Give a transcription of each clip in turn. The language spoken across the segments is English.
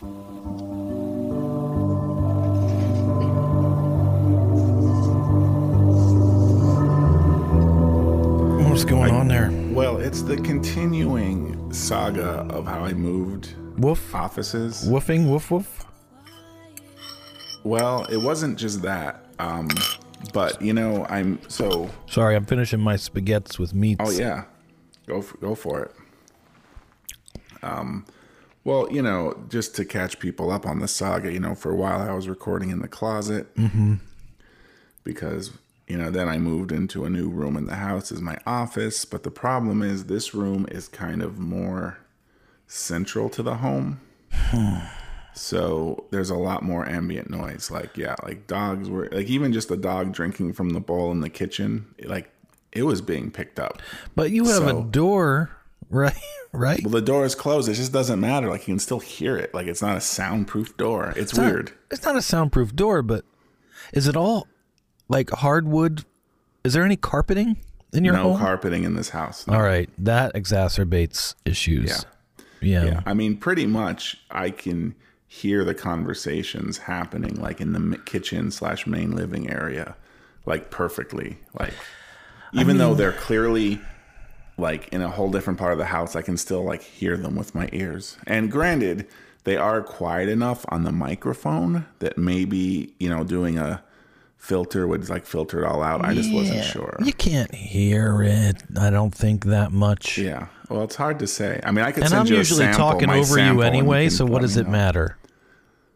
What's going on there? Well, it's the continuing saga of how I moved Woof. offices. Woofing, woof, woof. Well, it wasn't just that. Um, but you know, I'm so. Sorry, I'm finishing my spaghettis with meats. Oh yeah, go for, go for it. Um, well, you know, just to catch people up on the saga, you know, for a while I was recording in the closet Mm-hmm. because you know then I moved into a new room in the house as my office. But the problem is this room is kind of more central to the home. So there's a lot more ambient noise. Like, yeah, like dogs were like even just a dog drinking from the bowl in the kitchen, like it was being picked up. But you have So- a door, right? Right? Well, the door is closed. It just doesn't matter. Like you can still hear it. Like it's not a soundproof door. It's, not- weird. it's not a soundproof door, but is it all like hardwood? Is there any carpeting in your no home? carpeting in this house. No. All right, that exacerbates issues. Yeah. Yeah. I mean, pretty much I can hear the conversations happening like in the kitchen slash main living area, like perfectly. Like even though they're clearly like in a whole different part of the house, I can still like hear them with my ears. And granted, they are quiet enough on the microphone that maybe, you know, doing a filter would like filter it all out. I just wasn't sure. You can't hear it. I don't think that much. Yeah. Well, it's hard to say. I mean, I could And send I'm you a usually sample, talking over you anyway, can so what does it know. matter?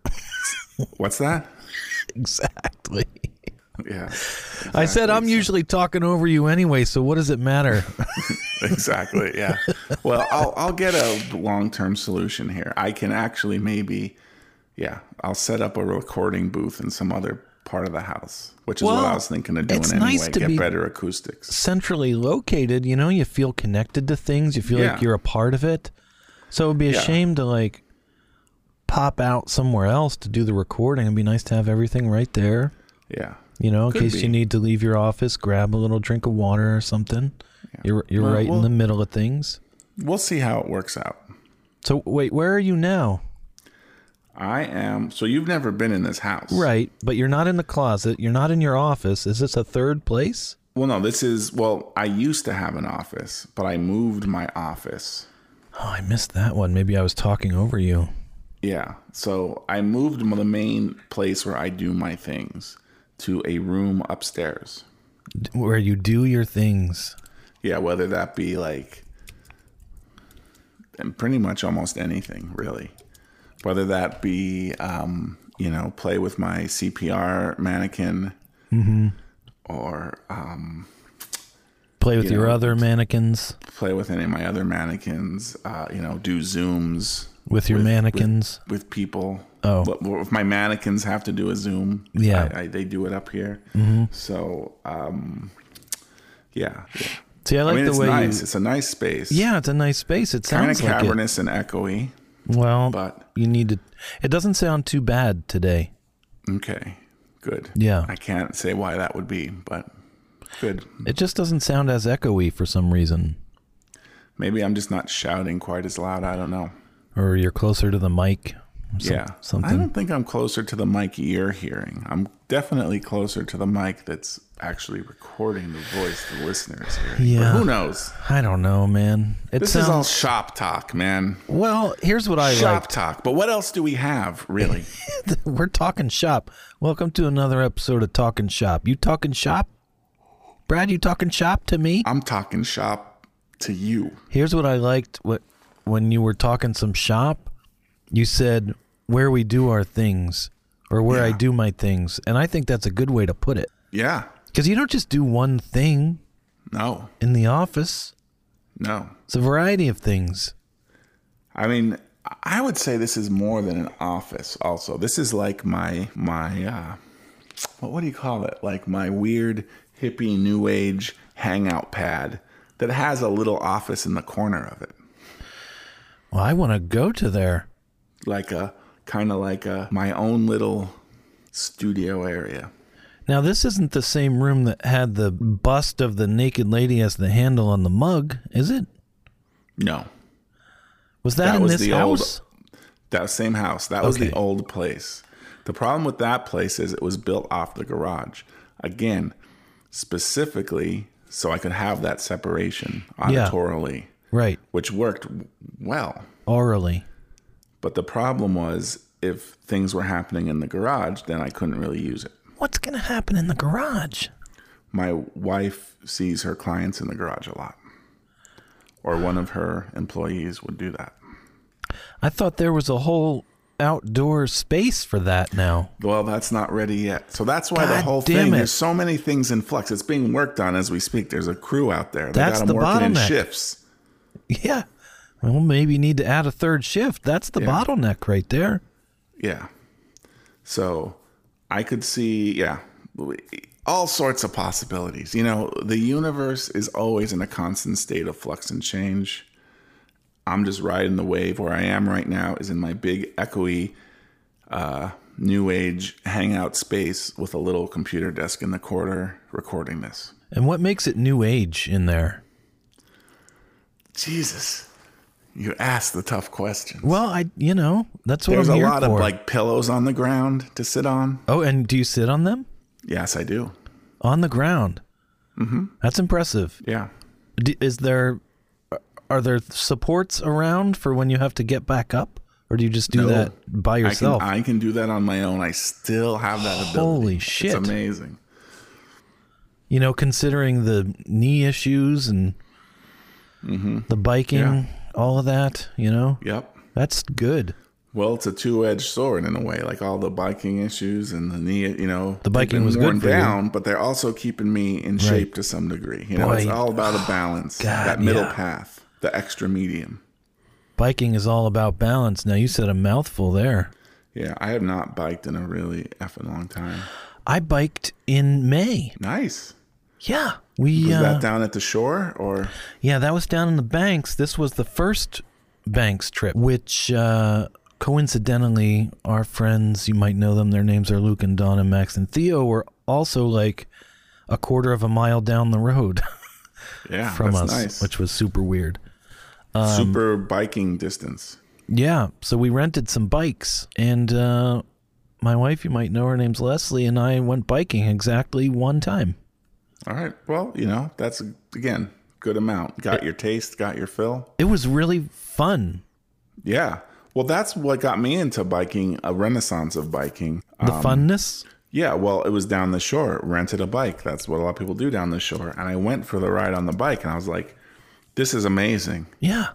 What's that? Exactly. Yeah. I said I'm usually talking over you anyway, so what does it matter? exactly. Yeah. Well, I'll I'll get a long term solution here. I can actually maybe, yeah, I'll set up a recording booth in some other part of the house, which is what I was thinking of doing it's anyway. nice to get be- better acoustics. Centrally located, you know, you feel connected to things, you feel Yeah. like you're a part of it. So it'd be a Yeah. shame to like pop out somewhere else to do the recording. It'd be nice to have everything right there. Yeah. You know, in Could case be. you need to leave your office, grab a little drink of water or something. You're you're Well, right well- in the middle of things. We'll see how it works out. So wait, where are you now? I am. So you've never been in this house, Right, but you're not in the closet. You're not in your office. Is this a third place? Well, no. This is well. I used to have an office, but I moved my office. Oh, I missed that one. Maybe I was talking over you. Yeah. So I moved the main place where I do my things to a room upstairs. Where you do your things. Yeah, whether that be like, and pretty much almost anything, really. Whether that be, um, you know, play with my CPR mannequin, or um, Play with You your know, other mannequins. play with any of my other mannequins. Uh, you know, do zooms With your mannequins. with people. Oh. But if my mannequins have to do a Zoom, Yeah. Mm-hmm. I, I, they do it up here. So, um, yeah, yeah. See, I like I mean, the it's way nice. you. It's a nice space. Yeah, it's a nice space. It sounds kind of sounds like cavernous and echoey. Well, but- you need to. It doesn't sound too bad today. Okay, good. Yeah. I can't say why that would be, but good. It just doesn't sound as echoey for some reason. Maybe I'm just not shouting quite as loud. I don't know. Or you're closer to the mic. Some- yeah, I don't think I'm closer to the mic you're hearing. I'm definitely closer to the mic that's actually recording the voice the listeners hear. Yeah. But who knows? I don't know, man. It This sounds is all shop talk, man. well. Here's what I shop like. talk. But what else do we have, really? We're talking shop. Welcome to another episode of Talking Shop. You talking shop? Brad, you talking shop to me? I'm talking shop to you. Here's what I liked what when you were talking some shop, you said where we do our things or where I do my things. And I think that's a good way to put it. Yeah. Cuz you don't just do one thing No. in the office. No. It's a variety of things. I mean, I would say this is more than an office. Also, this is like my my uh, what what do you call it? Like my weird hippie new age hangout pad that has a little office in the corner of it, Well, I want to go to there. like a kind of like a my own little studio area. Now, this isn't the same room that had the bust of the naked lady as the handle on the mug, is it? No, Was that, That in was this the old- house? That same house. That was the old place. The problem with that place is it was built off the garage. Again, specifically so I could have that separation Yeah. auditorily, Right. which worked well. Orally. But the problem was if things were happening in the garage, then I couldn't really use it. What's going to happen in the garage? My wife sees her clients in the garage a lot. Or one of her employees would do that. I thought there was a whole outdoor space for that now. Well, that's not ready yet. So that's why the whole thing, it. there's so many things in flux. It's being worked on as we speak. There's a crew out there. They That's got 'em the working in bottleneck. shifts. Yeah. Well, maybe you need to add a third shift. That's the Yeah. bottleneck right there. Yeah. So I could see, yeah, all sorts of possibilities. You know, the universe is always in a constant state of flux and change. I'm just riding the wave. Where I am right now is in my big, echoey, uh, new age hangout space with a little computer desk in the corner recording this. And what makes it new age in there? Jesus. You ask the tough questions. Well, I, you know, that's what There's I'm a here lot for. of like pillows on the ground to sit on. oh, and do you sit on them? Yes, I do. On the ground. Mm-hmm. That's impressive. Yeah. D- Is there, are there supports around for when you have to get back up? Or do you just do No. that by I can, yourself? I can do that on my own. I still have that ability. Holy shit. It's amazing. you know, considering the knee issues and the biking, Mm-hmm. Yeah. All of that, you know, Yep. that's good. Well, it's a two-edged sword in a way. Like all the biking issues and the knee, you know, The biking was good worn for you. down, but they're also keeping me in shape to some degree. You know, it's all about a balance. God, that middle yeah. path, the extra medium. Biking is all about balance. Now, you said a mouthful there. Yeah, I have not biked in a really effing long time. I biked in May. Nice. Yeah. We, Was uh, that down at the shore or? yeah, that was down in the banks. This was the first banks trip, which, uh, coincidentally, our friends, you might know them, their names are Luke and Don and Max and Theo, were also like a quarter of a mile down the road Yeah, from that's us, nice. which was super weird. Super biking distance. Yeah, so we rented some bikes, and uh, my wife, you might know her name's Leslie, and I went biking exactly one time. All right. Well, you know, that's again good amount. Got your taste, got your fill. It was really fun. Yeah. Well, that's what got me into biking, a renaissance of biking. The Um, funness. yeah, well, it was down the shore. Rented a bike. That's what a lot of people do down the shore. And I went for the ride on the bike and I was like, this is amazing. Yeah.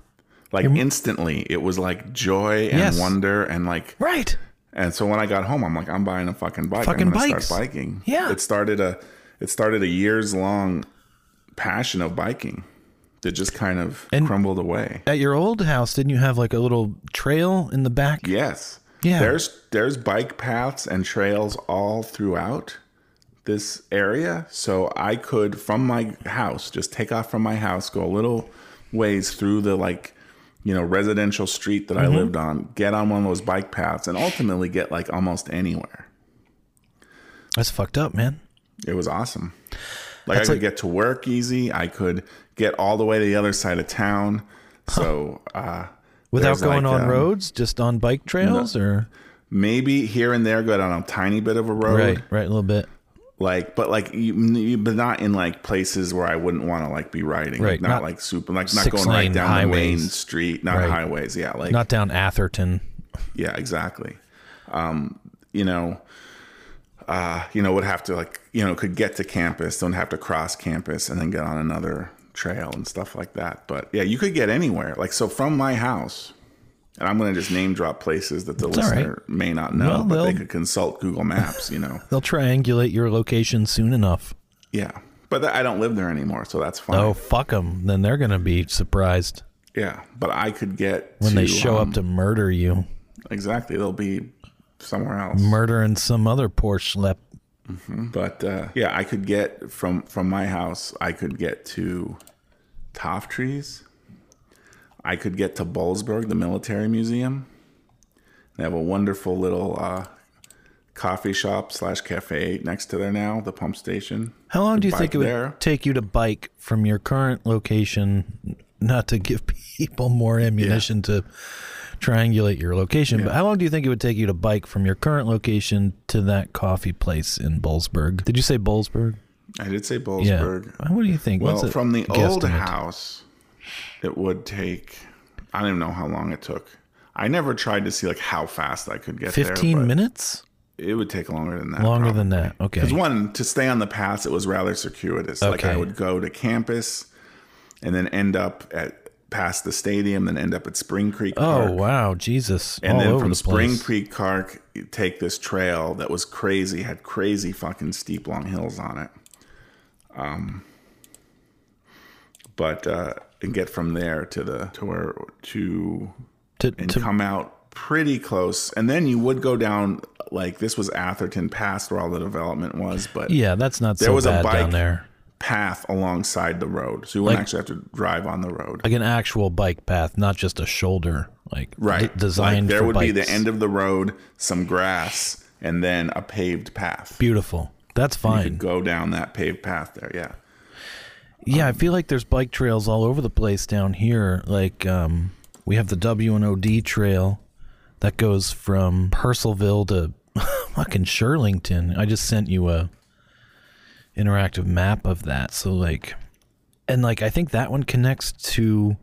Like instantly, it was like joy and Yes. wonder and like Right. And so when I got home, I'm like, I'm buying a fucking bike. Fucking I'm gonna bikes. start biking. Yeah. It started a it started a years long passion of biking that just kind of And- crumbled away. At your old house, didn't you have like a little trail in the back? Yes. Yeah. There's there's bike paths and trails all throughout this area. So I could from my house just take off from my house, go a little ways through the like you know residential street that Mm-hmm. I lived on, get on one of those bike paths and ultimately get like almost anywhere. That's fucked up, man. It was awesome. Like That's I like- could get to work easy. I could get all the way to the other side of town. So uh, Without going like, on um, roads, just on bike trails, or maybe here and there go down a tiny bit of a road, right, right, a little bit. like but like you, you- but not in like places where I wouldn't want to like be riding, Right, Like, not, not like super, like not going right down the main street, not Right. highways. Yeah, like Not down Atherton. Yeah, exactly. Um, you know, uh, you know, would have to like, you know, could get to campus, don't have to cross campus and then get on another trail and stuff like that. But yeah, you could get anywhere. Like so from my house, and I'm gonna just name drop places that the right. listener may not know, Well, but they could consult Google Maps, you know. They'll triangulate your location soon enough. yeah. But I don't live there anymore, so that's fine. Oh, fuck them. Then they're going to be surprised Yeah. But I could get when to, they show um, up to murder you. exactly. They'll be somewhere else. Murdering some other poor schlep. But uh, yeah, I could get from from my house. I could get to Toftrees. I could get to Boalsburg, the military museum. They have a wonderful little uh, coffee shop slash cafe next to there now, the pump station. How long do you think it would there. take you to bike from your current location not to give people more ammunition to triangulate your location. But how long do you think it would take you to bike from your current location to that coffee place in Boalsburg? Did you say Boalsburg? I did say Yeah. What do you think? Well, from the old house, it would take. I don't even know how long it took. I never tried to see like how fast I could get there. fifteen minutes It would take longer than that. longer than that. Okay. Because one, to stay on the path, it was rather circuitous. Like I would go to campus, and then end up at past the stadium, then end up at Spring Creek Park. Oh wow, Jesus! And All then over from the Spring place. Creek Park, you take this trail that was crazy, had crazy fucking steep, long hills on it. Um, but uh, and get from there to the to where to to, and to come out pretty close, and then you would go down like this was Atherton Pass where all the development was, but yeah, that's not There so was a bad down there. Path alongside the road, so you wouldn't Like- actually have to drive on the road. Like an actual bike path, not just a shoulder. Like Right. d- designed like there would be the end of the road, some grass, and then a paved path. Beautiful. That's fine. You fine. could go down that paved path there. Yeah. Yeah, I feel like there's bike trails all over the place down here. Like um, we have the W and OD trail that goes from Purcellville to fucking Shirlington. I just sent you a interactive map of that. So like, and like I think that one connects to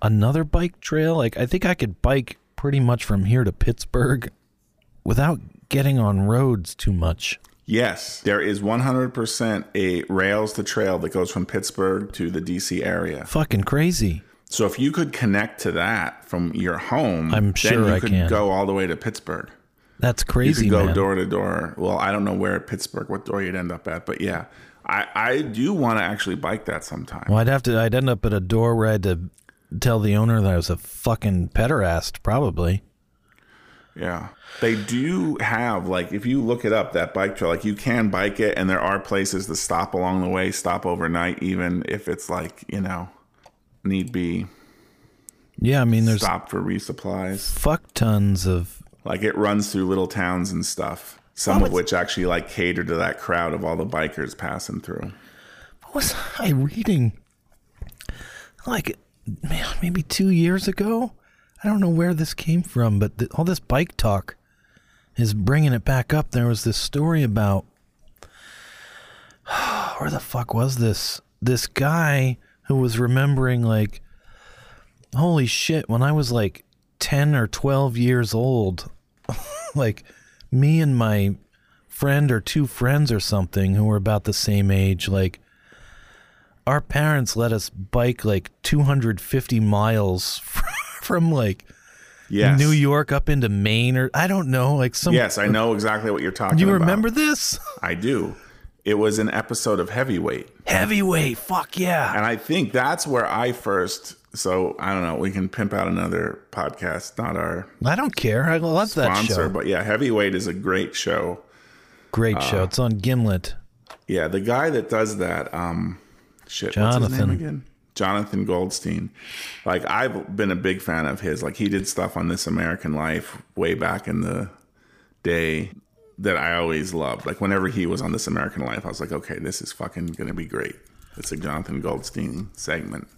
another bike trail. Like I think I could bike pretty much from here to Pittsburgh without getting on roads too much. Yes, there is 100% a rails to trail that goes from Pittsburgh to the DC area. Fucking crazy. So if you could connect to that from your home, I'm then sure you I could can. go all the way to Pittsburgh. That's crazy. You could go man. door to door. Well, I don't know where at Pittsburgh, what door you'd end up at, but yeah, I, I do want to actually bike that sometime. Well, I'd have to. I'd end up at a door where I had to tell the owner that I was a fucking pederast, probably. Yeah. They do have like if you look it up that bike trail like you can bike it and there are places to stop along the way, stop overnight even if it's like, you know, need be Yeah, I mean, there's stop for resupplies. fuck tons of. Like it runs through little towns and stuff. Some of which actually like cater to that crowd of all the bikers passing through. What was I reading? Like, man, maybe two years ago. I don't know where this came from, but th- all this bike talk is bringing it back up. There was this story about where the fuck was this? This guy who was remembering like, holy shit, when I was like ten or twelve years old, like me and my friend or two friends or something who were about the same age, like our parents let us bike like 250 miles from like Yes. New York up into Maine or I don't know, like some. Yes, I know exactly what you're talking You about. You remember this? I do. It was an episode of Heavyweight. Heavyweight, fuck yeah. And I think that's where I first. So I don't know. We can pimp out another podcast, not our I don't care. I love that sponsor, show. but yeah, Heavyweight is a great show. Great Uh, show. It's on Gimlet. Yeah, the guy that does that, um, shit, what's his Jonathan. name again? Jonathan Goldstein. Like I've been a big fan of his. Like he did stuff on This American Life way back in the day that I always loved. Like whenever he was on This American Life, I was like, okay, this is fucking gonna be great. It's a Jonathan Goldstein segment.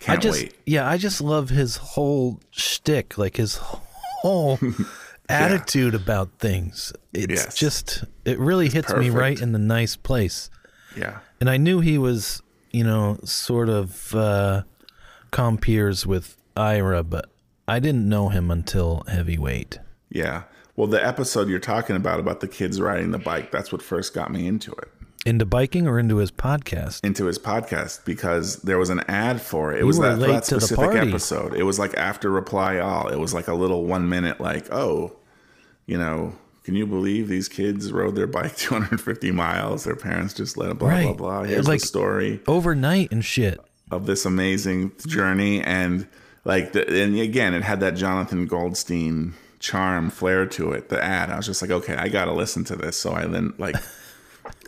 Can't I just, wait. yeah, I just love his whole shtick, like his whole attitude about things. It's Yes. just, it really hits me right in the nice place. Yeah. And I knew he was, you know, sort of uh, compeers with Ira, but I didn't know him until heavyweight. Yeah. Well, the episode you're talking about about the kids riding the bike, that's what first got me into it. Into biking or into his podcast? into his podcast because there was an ad for it. It was were that, late that to the specific party. episode. It was like after Reply All. It was like a little one minute, like, oh, you know, can you believe these kids rode their bike 250 miles? Their parents just let them blah, blah, Right. blah. Here's Like- the story Overnight and shit. of this amazing journey. And like, the, and again, it had that Jonathan Goldstein charm flair to it, the ad. I was just like, okay, I got to listen to this. So I then like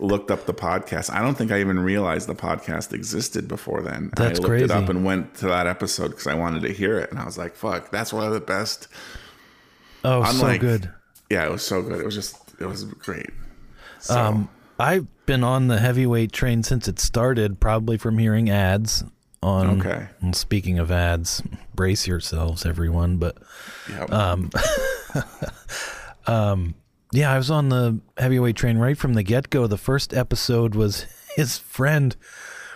looked up the podcast. I don't think I even realized the podcast existed before then. That's I looked it up and went to that episode because I wanted to hear it. And I was like, fuck, that's one of the best. Oh, I'm so Unlike- good. Yeah, it was so good. It was just, it was great. So, Um, I've been on the heavyweight train since it started, probably from hearing ads on. Okay. and speaking of ads, brace yourselves, everyone. But Yep. um, um, yeah, I was on the heavyweight train right from the get go. The first episode was his friend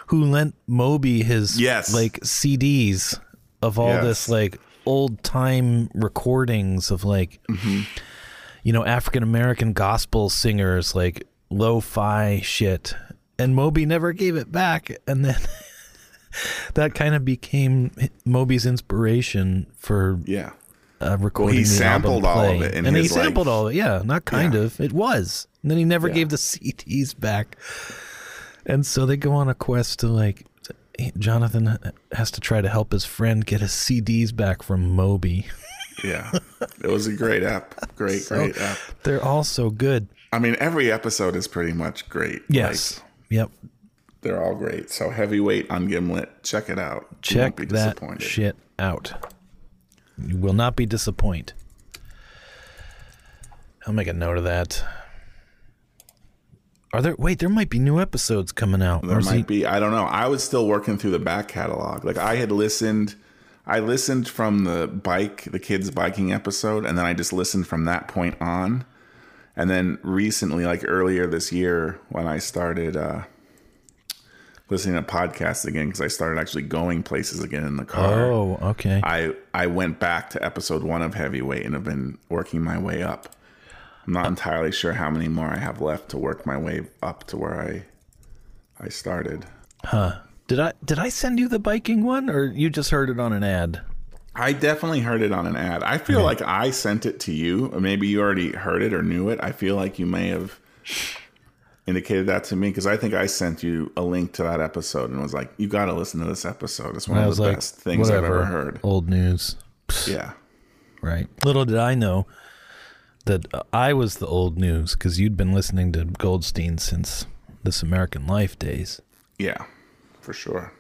who lent Moby his Yes. like CDs of all Yes. this like old time recordings of like Mm-hmm. you know African American gospel singers like lo-fi shit and Moby never gave it back and then that kind of became Moby's inspiration for yeah. Uh, recording he the sampled all of it in and he like- sampled all of it yeah not kind Yeah. of it was and then he never Yeah. gave the CDs back and so they go on a quest to like Jonathan has to try to help his friend get his CDs back from Moby. Yeah. It was a great app. Great, So- great app. They're all so good. I mean, every episode is pretty much great. Yes. Like, yep. they're all great. So heavyweight on Gimlet. Check it out. Check that shit out. You will not be disappointed. I'll make a note of that. Are there? Wait, there might be new episodes coming out. There might he- be. I don't know. I was still working through the back catalog. Like I had listened. I listened from the bike, the kids biking episode, and then I just listened from that point on. And then recently, like earlier this year, when I started uh, listening to podcasts again, because I started actually going places again in the car. Oh, okay. I I went back to episode one of Heavyweight and have been working my way up. I'm not entirely sure how many more I have left to work my way up to where I I started. Huh. Did I did I send you the biking one, or you just heard it on an ad? I definitely heard it on an ad. I feel like I sent it to you, maybe you already heard it or knew it. I feel like you may have indicated that to me because I think I sent you a link to that episode and was like, "You got to listen to this episode. It's one of was the like, best things. I've ever heard." Old news. Yeah, Right. Little did I know that uh, I was the old news because you'd been listening to Goldstein since This American Life days. yeah, for sure.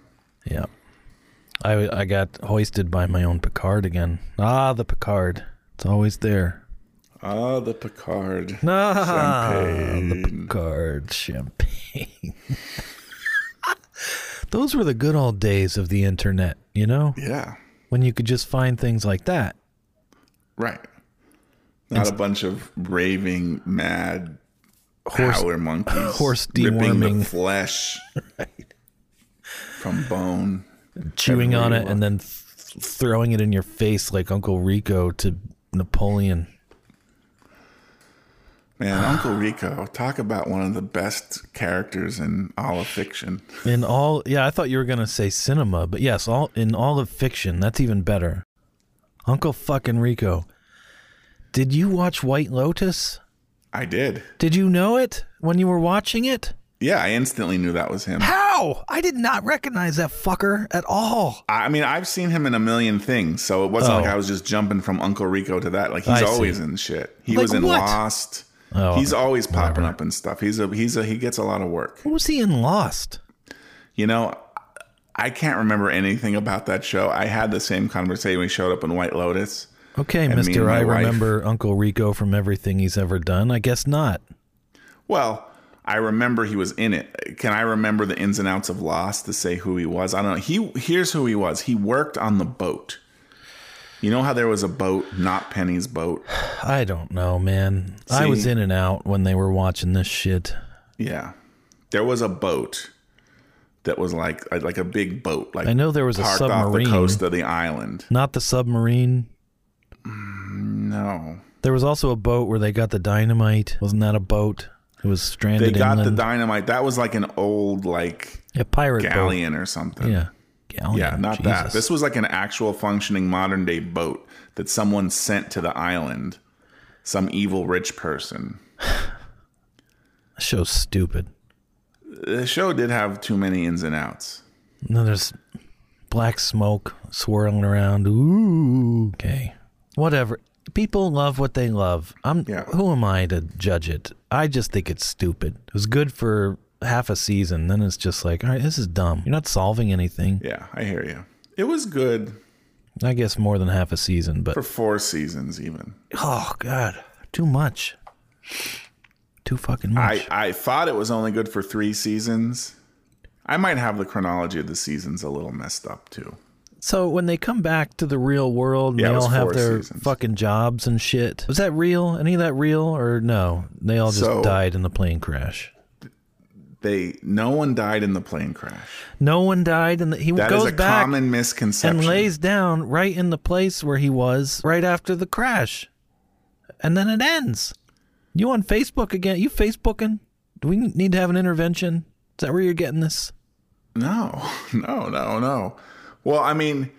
Yeah. I, I got hoisted by my own Picard again. Ah, the Picard. It's always there. Ah, the Picard. Ah, the Picard champagne. Those were the good old days of the internet, you know? Yeah, When you could just find things like that. right. Not a bunch of raving, mad Horse- howler monkeys horse ripping deworming. the flesh from bone. chewing on it and then th- throwing it in your face like Uncle Rico to Napoleon. Man, Uncle Rico, talk about one of the best characters in all of fiction. In all, yeah, I thought you were gonna say cinema, but yes, all in all of fiction. That's even better. Uncle fucking Rico. Did you watch White Lotus? I did. Did you know it when you were watching it? Yeah, I instantly knew that was him. How? I did not recognize that fucker at all. I mean, I've seen him in a million things, so it wasn't Oh. like I was just jumping from Uncle Rico to that. Like he's I see. always in shit. He Like was in what? Lost. Oh, he's always popping whatever. up and stuff. He's a he's a he gets a lot of work. What was he in Lost? You know, I can't remember anything about that show. I had the same conversation when he showed up in White Lotus. Okay, Mister, I wife- remember Uncle Rico from everything he's ever done. I guess not. Well, I remember he was in it. Can I remember the ins and outs of Lost to say who he was? I don't know. He here's who he was. He worked on the boat. You know how there was a boat, not Penny's boat. I don't know, man. I was in and out when they were watching this shit. Yeah, there was a boat that was like like a big boat. Like I know there was a parked off the submarine. coast of the island. Not the submarine. Mm, no, There was also a boat where they got the dynamite. Wasn't that a boat? It was stranded they got inland. the dynamite. That was like an old like a pirate galleon or something. Yeah, galleon. Yeah, not that. This was like an actual functioning modern day boat that someone sent to the island. Some evil rich person. Show's stupid. The show did have too many ins and outs. No, there's black smoke swirling around. Ooh. Okay. Whatever. People love what they love. I'm. Yeah. Who am I to judge it? I just think it's stupid. It was good for half a season. Then it's just like, all right, this is dumb. You're not solving anything. Yeah, I hear you. It was good I guess more than half a season, but for four seasons, even. oh god, too much. Too fucking much. I, I thought it was only good for three seasons. I might have the chronology of the seasons a little messed up too. So when they come back to the real world, and Yeah, they all have their seasons. fucking jobs and shit. Was that real? Any of that real or no? They all just So- died in the plane crash. They no one died in the plane crash. No one died, and he That goes back common misconception. and lays down right in the place where he was right after the crash, and then it ends. You on Facebook again? You Facebooking? Do we need to have an intervention? Is that where you're getting this? No, no, no, no. Well, I mean,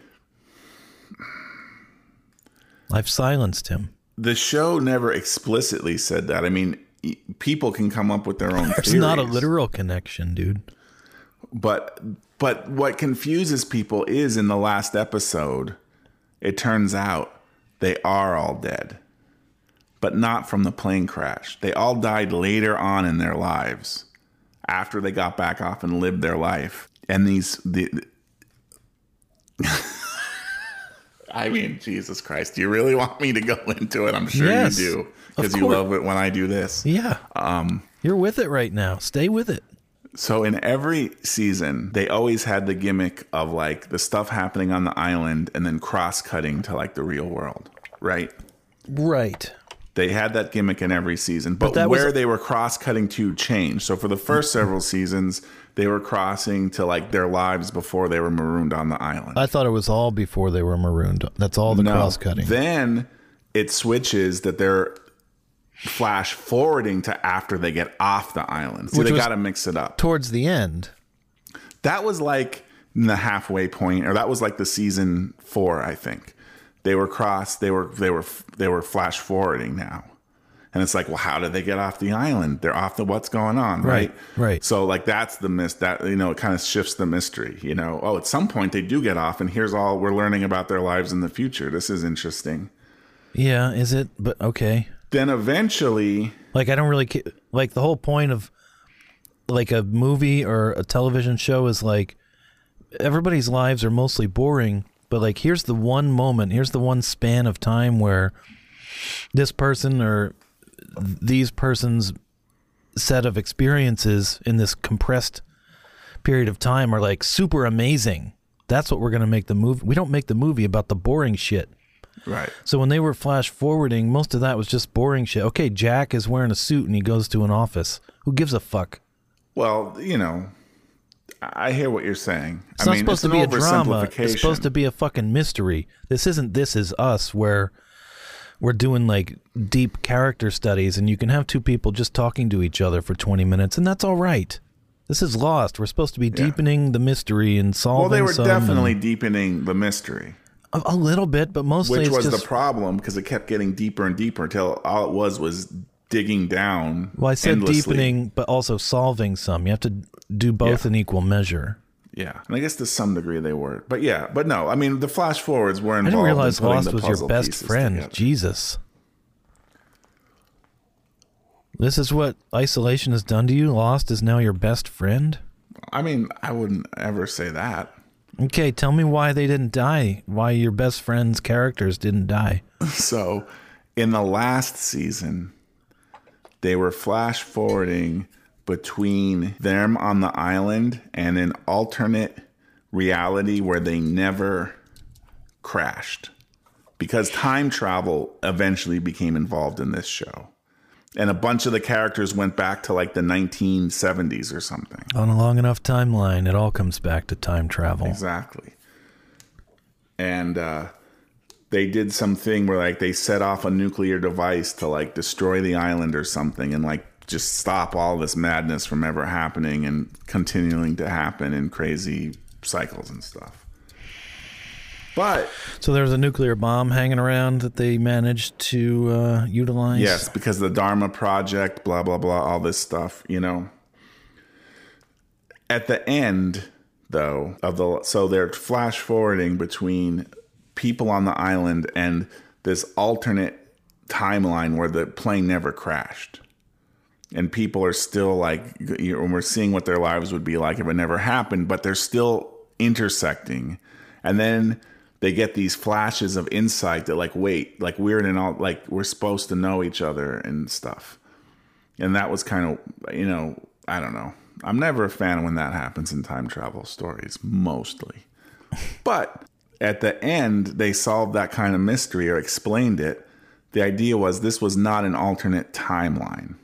I've silenced him. the show never explicitly said that. I mean, people can come up with their own There's not a literal connection, dude. but but what confuses people is in the last episode it turns out they are all dead but not from the plane crash they all died later on in their lives after they got back off and lived their life and these the I mean, Jesus Christ! Do you really want me to go into it? I'm sure Yes, you do because you love it when I do this. Yeah. Um, you're with it right now. Stay with it. So in every season, they always had the gimmick of like the stuff happening on the island and then cross cutting to like the real world, right? Right. They had that gimmick in every season, but, was- where they were cross cutting to changed. So for the first several seasons, they were crossing to like their lives before they were marooned on the island. I thought it was all before they were marooned. That's all the cross cutting. Then it switches that they're flash forwarding to after they get off the island. So Which they got to mix it up. Towards the end. that was like the halfway point or that was like the season four i think they were crossed they were they were they were flash forwarding now and it's like well how did they get off the island they're off the what's going on right Right, right. so like that's the mist that you know it kind of shifts the mystery you know oh at some point they do get off and here's all we're learning about their lives in the future this is interesting Yeah, is it? But okay. Then eventually Like I don't really like the whole point of like a movie or a television show is like everybody's lives are mostly boring, but like here's the one moment, here's the one span of time where this person or these persons set of experiences in this compressed period of time are like super amazing. That's what we're going to make the movie. We don't make the movie about the boring shit. Right So when they were flash forwarding, most of that was just boring shit. Okay, Jack is wearing a suit and he goes to an office. Who gives a fuck? well you know i I hear what you're saying It's not supposed to be a drama. It's supposed to be a fucking mystery. This isn't This Is Us where we're doing like deep character studies and you can have two people just talking to each other for 20 minutes and that's all right. This is Lost. We're supposed to be deepening the mystery and solving Well, they were definitely deepening the mystery, and- a, little bit, but mostly which was just the problem because it kept getting deeper and deeper until all it was was digging down. well, I said endlessly. deepening, but also solving some. You have to do both Yeah. in equal measure. Yeah, and I guess to some degree they were, but yeah, but no, I mean the flash forwards were involved. I didn't realize in Lost was your best friend. together. Jesus. This is what isolation has done to you? Lost is now your best friend? I mean, I wouldn't ever say that. Okay, tell me why they didn't die. Why your best friend's characters didn't die. So, in the last season, they were flash forwarding between them on the island and an alternate reality where they never crashed because time travel eventually became involved in this show. And a bunch of the characters went back to like the 1970s or something. On a long enough timeline, it all comes back to time travel. Exactly. And uh, they did something where like they set off a nuclear device to like destroy the island or something and like just stop all this madness from ever happening and continuing to happen in crazy cycles and stuff. But So there was a nuclear bomb hanging around that they managed to uh, utilize. yes, because the Dharma project, blah blah blah, all this stuff, you know. At the end, though, of the so they're flash forwarding between people on the island and this alternate timeline where the plane never crashed. And people are still like, you know, we're seeing what their lives would be like if it never happened, but they're still intersecting. And then they get these flashes of insight that, like, wait, like we're in an all, like we're supposed to know each other and stuff. And that was kind of, you know, I don't know. I'm never a fan when that happens in time travel stories, mostly. but at the end, they solved that kind of mystery or explained it. The idea was this was not an alternate timeline.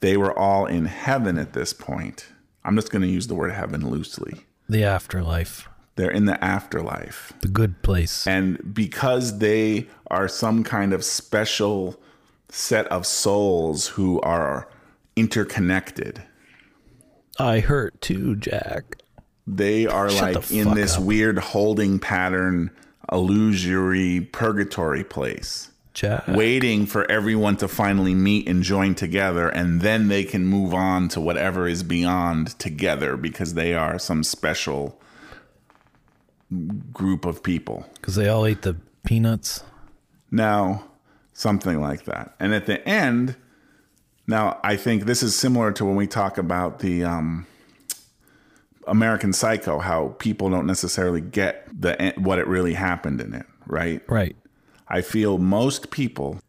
They were all in heaven at this point. I'm just going to use the word heaven loosely. The afterlife, They're in the afterlife. the good place. And because they are some kind of special set of souls who are interconnected, I hurt too, Jack. they are Shut like the in this up. weird holding pattern, illusory purgatory place, Jack. waiting for everyone to finally meet and join together. And then they can move on to whatever is beyond together because they are some special group of people. Because they all ate the peanuts. Now, something like that. And at the end, now I think this is similar to when we talk about the um, American Psycho, how people don't necessarily get the what it really happened in it, right? Right. I feel most people.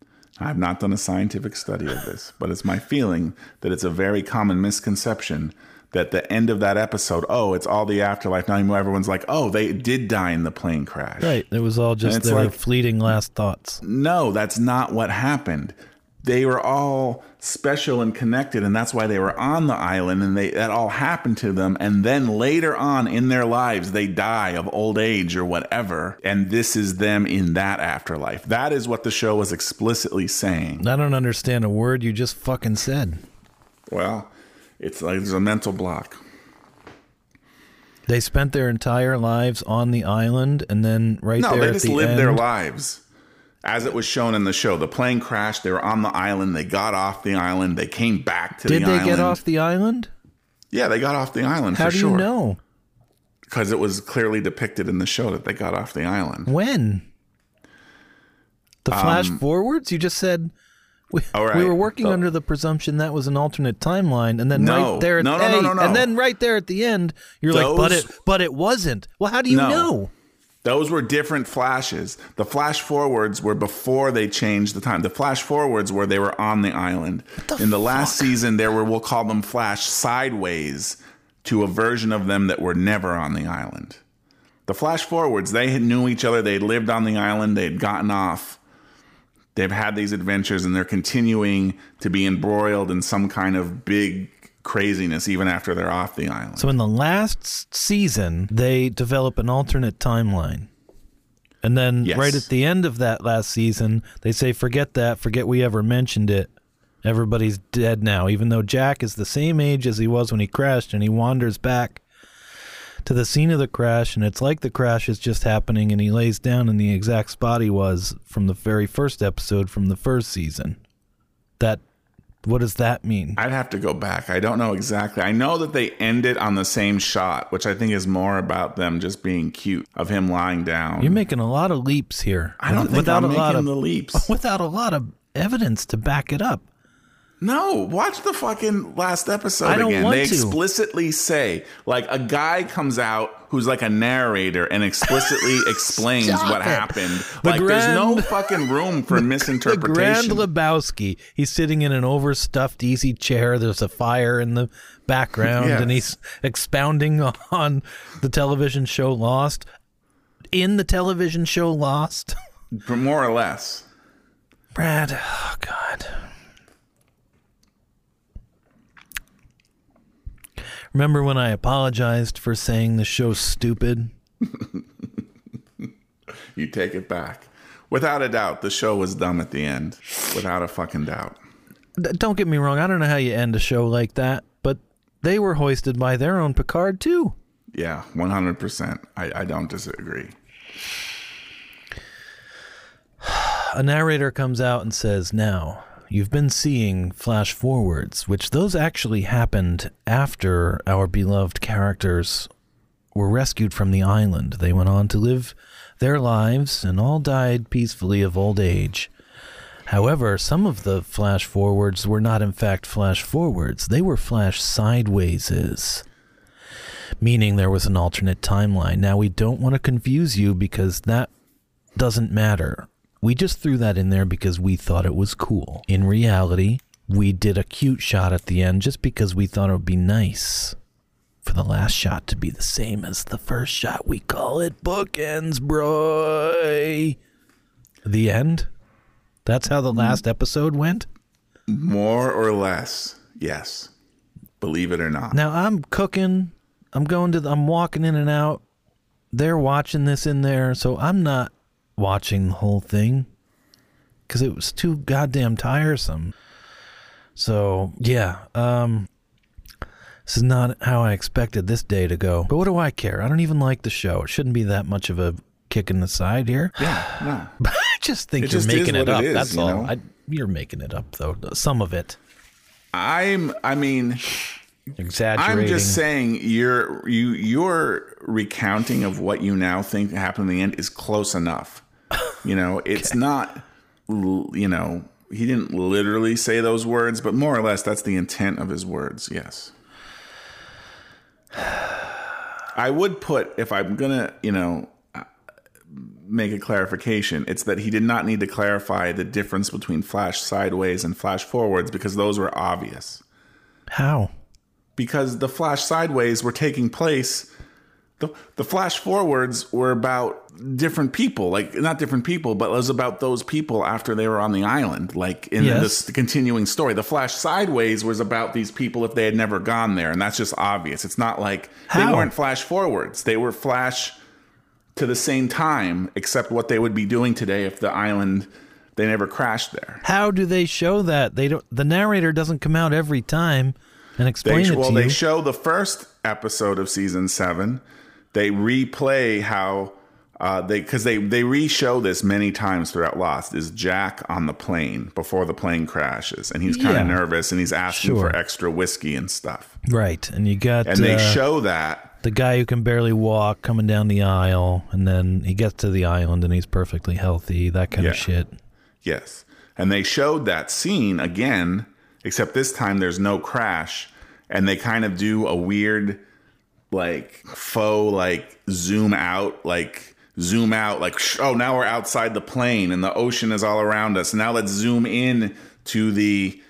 I've not done a scientific study of this, but it's my feeling that it's a very common misconception that the end of that episode, oh, it's all the afterlife. Now everyone's like, oh, they did die in the plane crash. Right. It was all just their like- fleeting last thoughts. No, that's not what happened. They were all special and connected, and that's why they were on the island, and they that all happened to them. And then later on in their lives, they die of old age or whatever, and this is them in that afterlife. That is what the show was explicitly saying. I don't understand a word you just fucking said. Well, it's like there's a mental block. They spent their entire lives on the island, and then right No, there No, they just the lived end, their lives. As it was shown in the show, the plane crashed. They were on the island. They got off the island. They came back to Did the island. Did they get off the island? Yeah, they got off the island How for do sure. you know? Because it was clearly depicted in the show that they got off the island. When? The flash um, forwards? You just said we, right. we were working So- under the presumption that was an alternate timeline, and then No. right there, at, No, no, no, no, no. and then right there at the end, you're like, but it, but it wasn't. Well, how do you No. know? Those were different flashes. The flash forwards were before they changed the time. The flash forwards were they were on the island. the in the last season, there were we'll call them flash sideways to a version of them that were never on the island. The flash forwards, they had knew each other. They lived on the island. They'd gotten off. They've had these adventures, and they're continuing to be embroiled in some kind of big craziness even after they're off the island. So in the last season, they develop an alternate timeline. And then Yes. right at the end of that last season, they say, forget that, forget we ever mentioned it. Everybody's dead now, even though Jack is the same age as he was when he crashed, and he wanders back to the scene of the crash, and it's like the crash is just happening, and he lays down in the exact spot he was from the very first episode from the first season. That, what does that mean? I'd have to go back. I don't know exactly. I know that they end it on the same shot, which I think is more about them just being cute of him lying down. You're making a lot of leaps here. I don't think without I'm a lot of the leaps. without a lot of evidence to back it up. No, watch the fucking last episode I don't again. want they to. explicitly say, like, a guy comes out who's like a narrator and explicitly explains Stop what it. happened. The like, there's no fucking room for misinterpretation. The Grand. Lebowski. He's sitting in an overstuffed easy chair. There's a fire in the background, Yes. and he's expounding on the television show Lost. In the television show Lost, More or less. Brad. Oh God. Remember when I apologized for saying the show's stupid? You take it back. Without a doubt, the show was dumb at the end. Without a fucking doubt. Don't get me wrong. I don't know how you end a show like that, but they were hoisted by their own Picard too. Yeah, 100%. I, I don't disagree. A narrator comes out and says, "Now you've been seeing flash forwards, which those actually happened after our beloved characters were rescued from the island. They went on to live their lives and all died peacefully of old age." However, some of the flash forwards were not in fact flash forwards. They were flash sidewayses. Meaning there was an alternate timeline. Now we don't want to confuse you because that doesn't matter. We just threw that in there because we thought it was cool. In reality, we did a cute shot at the end just because we thought it would be nice for the last shot to be the same as the first shot. We call it bookends, bro. The end. That's how the last episode went. More or less, yes. Believe it or not. Now I'm cooking. I'm going to. The, I'm walking in and out. They're watching this in there, so I'm not watching the whole thing because it was too goddamn tiresome. So yeah, um, this is not how I expected this day to go. But what do I care? I don't even like the show. It shouldn't be that much of a kick in the side here. Yeah, no. I just think It you're just making it up. it is, That's you all. I, you're making it up though. Some of it I'm I mean, exaggerating. I'm just saying your you your recounting of what you now think happened in the end is close enough. You know, it's not you know, he didn't literally say those words, but more or less that's the intent of his words. Yes. I would put if I'm going to, you know, uh, make a clarification, it's that he did not need to clarify the difference between flash sideways and flash forwards because those were obvious how. because the flash sideways were taking place the, the flash forwards were about different people like not different people but it was about those people after they were on the island like in Yes. this the continuing story the flash sideways was about these people if they had never gone there and that's just obvious it's not like How? they weren't flash forwards they were flash to the same time except what they would be doing today if the island they never crashed there How do they show that? They don't. The narrator doesn't come out every time and explain They, it well, they show the first episode of season seven. They replay how uh, they because they they re-show this many times throughout Lost. Is Jack on the plane before the plane crashes, and he's kind Yeah. of nervous, and he's asking Sure. for extra whiskey and stuff. right, and you got And they uh, show that the guy who can barely walk coming down the aisle, and then he gets to the island and he's perfectly healthy. That kind of shit. Yes. And they showed that scene again, except this time there's no crash. And they kind of do a weird, like, faux, like, zoom out, like, zoom out, like, oh, now we're outside the plane and the ocean is all around us. Now let's zoom in to the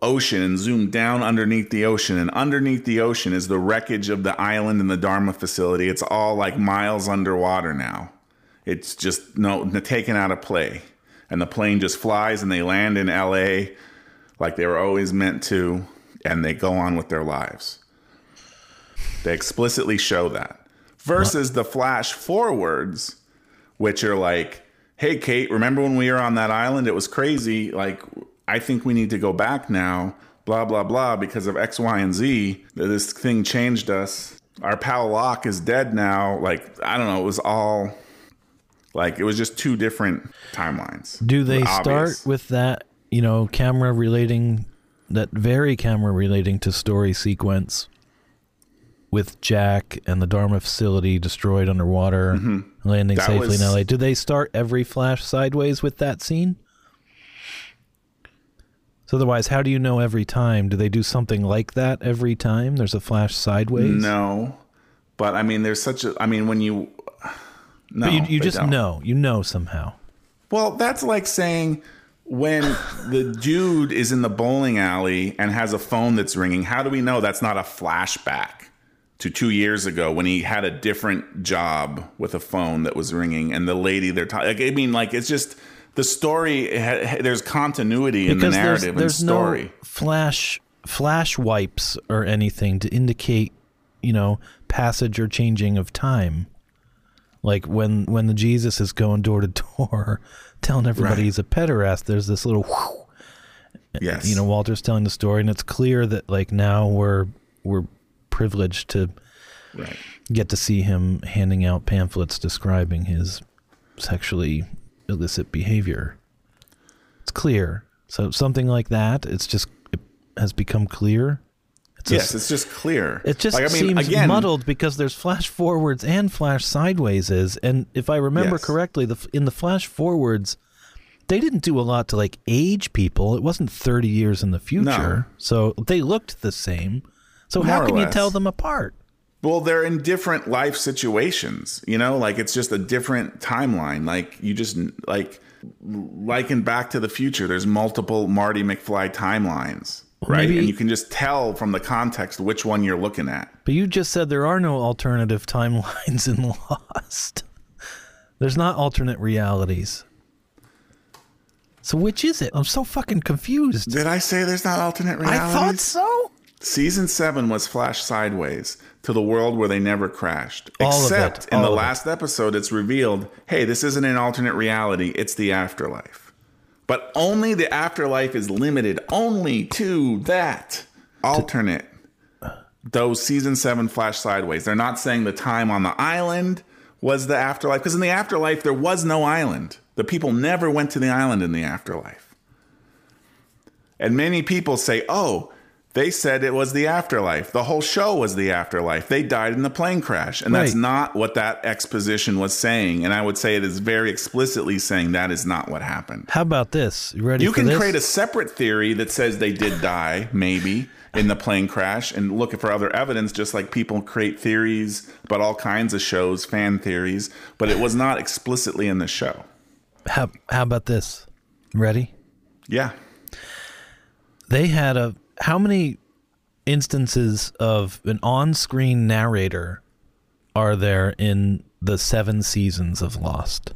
ocean and zoom down underneath the ocean. And underneath the ocean is the wreckage of the island and the Dharma facility. It's all like miles underwater now. It's just no taken out of play. And the plane just flies and they land in LA like they were always meant to, and they go on with their lives. They explicitly show that. Versus the flash forwards, which are like, hey, Kate, remember when we were on that island? It was crazy. Like, I think we need to go back now, blah, blah, blah, because of X, Y, and Z. This thing changed us. Our pal Locke is dead now. Like, I don't know. It was all like, it was just two different timelines. Do they Obvious. start with that, you know, camera relating, that very camera relating to story sequence with Jack and the Dharma facility destroyed underwater, landing Mm-hmm. That safely was- in LA? Do they start every flash sideways with that scene? So otherwise, how do you know every time? Do they do something like that every time? There's a flash sideways. No, but I mean, there's such a. I mean, when you. No, but you, you just don't. know. You know somehow. Well, that's like saying when the dude is in the bowling alley and has a phone that's ringing. How do we know that's not a flashback to two years ago when he had a different job with a phone that was ringing and the lady they're talking? Like, I mean, like it's just the story. There's continuity in the because there's, narrative there's and story. no flash flash wipes or anything to indicate you know passage or changing of time like when when the jesus is going door to door telling everybody Right. he's a pederast there's this little whew, yes, you know walter's telling the story and it's clear that like now we're we're privileged to right. get to see him handing out pamphlets describing his sexually illicit behavior. It's clear. So something like that, it's just it has become clear. It's a- Yes, it's just clear. it just Like, I mean, seems again, muddled because there's flash forwards and flash sideways is, and if I remember Yes. correctly, the in the flash forwards, they didn't do a lot to like age people. It wasn't 30 years in the future, so they looked the same. So how can you tell them apart? Well, they're in different life situations, you know, like it's just a different timeline. Like you just like like in Back to the Future, there's multiple Marty McFly timelines, right? maybe- and you can just tell from the context which one you're looking at. But you just said there are no alternative timelines in Lost. There's not alternate realities. So which is it? I'm so fucking confused. Did I say there's not alternate realities? I thought so. Season seven was flash sideways to the world where they never crashed. All Except in the of it. last episode, it's revealed hey, this isn't an alternate reality, it's the afterlife. But only the afterlife is limited only to that alternate. Those season seven flash sideways. They're not saying the time on the island was the afterlife, because in the afterlife, there was no island. The people never went to the island in the afterlife. And many people say, oh, they said it was the afterlife. The whole show was the afterlife. They died in the plane crash. And that's not what that exposition was saying. And I would say it is very explicitly saying that is not what happened. How about this? You ready You can this? create a separate theory that says they did die, maybe, in the plane crash and look for other evidence, just like people create theories about all kinds of shows, fan theories, but it was not explicitly in the show. how, how about this? Ready? Yeah. They had a how many instances of an on-screen narrator are there in the 7 seasons of Lost?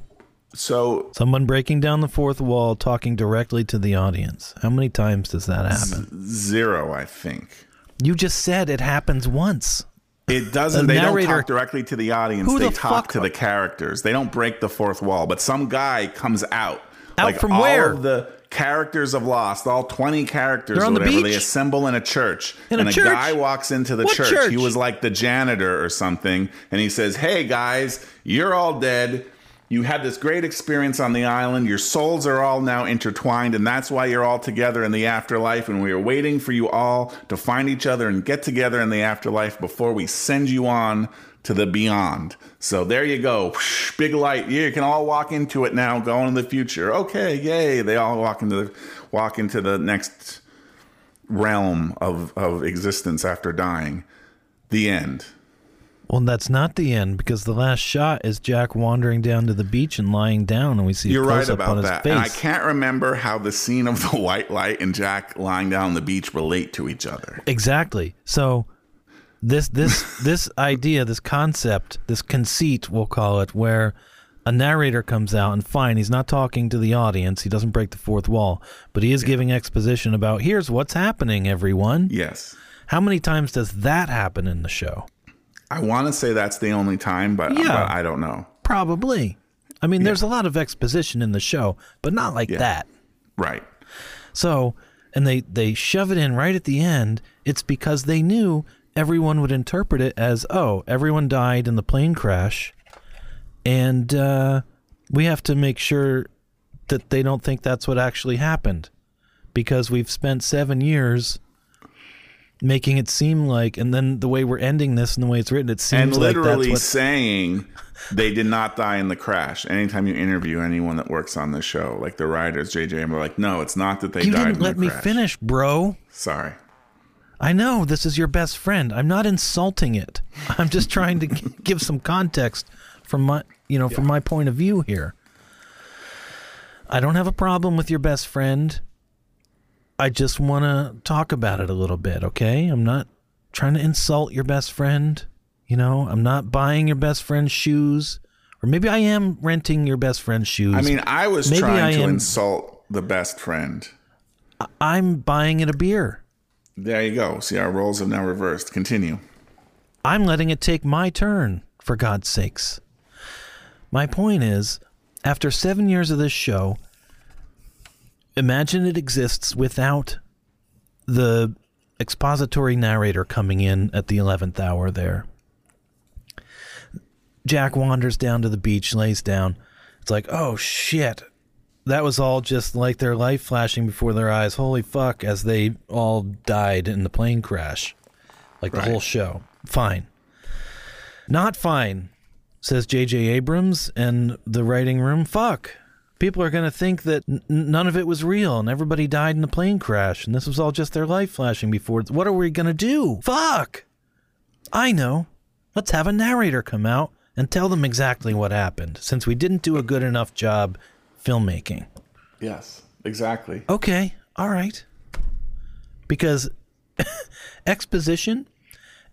So Someone breaking down the fourth wall, talking directly to the audience. How many times does that happen? zero, I think. You just said it happens once. It doesn't. The They don't talk directly to the audience. Who they the talk fuck- to the characters. They don't break the fourth wall. But some guy comes out. Out like from where? Of the characters of Lost, all twenty characters They're or on the whatever, they assemble in a church, In and a, church? guy walks into the What church. church? He was like the janitor or something, and he says, "Hey guys, you're all dead." You had this great experience on the island. Your souls are all now intertwined, and that's why you're all together in the afterlife. And we are waiting for you all to find each other and get together in the afterlife before we send you on to the beyond. So there you go. Whoosh, Big light. You can all walk into it now, going into the future. Okay, yay. They all walk into the walk into the next realm of, of existence after dying. The end. Well, that's not the end because the last shot is Jack wandering down to the beach and lying down, and we see You're right about that. And I can't remember how the scene of the white light and Jack lying down on the beach relate to each other. Exactly. So this this this idea, this concept, this conceit, we'll call it, where a narrator comes out and fine, he's not talking to the audience, he doesn't break the fourth wall, but he is giving exposition about here's what's happening, everyone. Yes. How many times does that happen in the show? I want to say that's the only time, but, Yeah. but I don't know. Probably. I mean, there's a lot of exposition in the show, but not like Yeah. that. Right. So, and they they shove it in right at the end. It's because they knew everyone would interpret it as, oh, everyone died in the plane crash, and uh, we have to make sure that they don't think that's what actually happened, because we've spent seven years making it seem like, and then the way we're ending this and the way it's written, it seems And like that's And literally what. saying they did not die in the crash. Anytime you interview anyone that works on the show, like the writers, JJ, and they're like, no, it's not that they you died didn't let me crash. finish, bro. Sorry. I know this is your best friend. I'm not insulting it. I'm just trying to g- give some context from my, you know, from my point of view here. I don't have a problem with your best friend. I just want to talk about it a little bit, okay? I'm not trying to insult your best friend. You know, I'm not buying your best friend's shoes, or maybe I am renting your best friend's shoes. I mean, I was Maybe trying I to am- insult the best friend. I'm buying it a beer. There you go. See, our roles have now reversed. Continue. I'm letting it take my turn, for God's sakes. My point is, after seven years of this show, imagine it exists without the expository narrator coming in at the 11th hour there. Jack wanders down to the beach, lays down. It's like, oh shit. That was all just like their life flashing before their eyes. Holy fuck, as they all died in the plane crash. Like the Right. whole show. Fine. Not fine, says J.J. Abrams and the writing room. Fuck. People are going to think that n- none of it was real and everybody died in the plane crash and this was all just their life flashing before. What are we going to do? Fuck. I know. Let's have a narrator come out and tell them exactly what happened since we didn't do a good enough job filmmaking. Yes, exactly. Okay, all right. Because exposition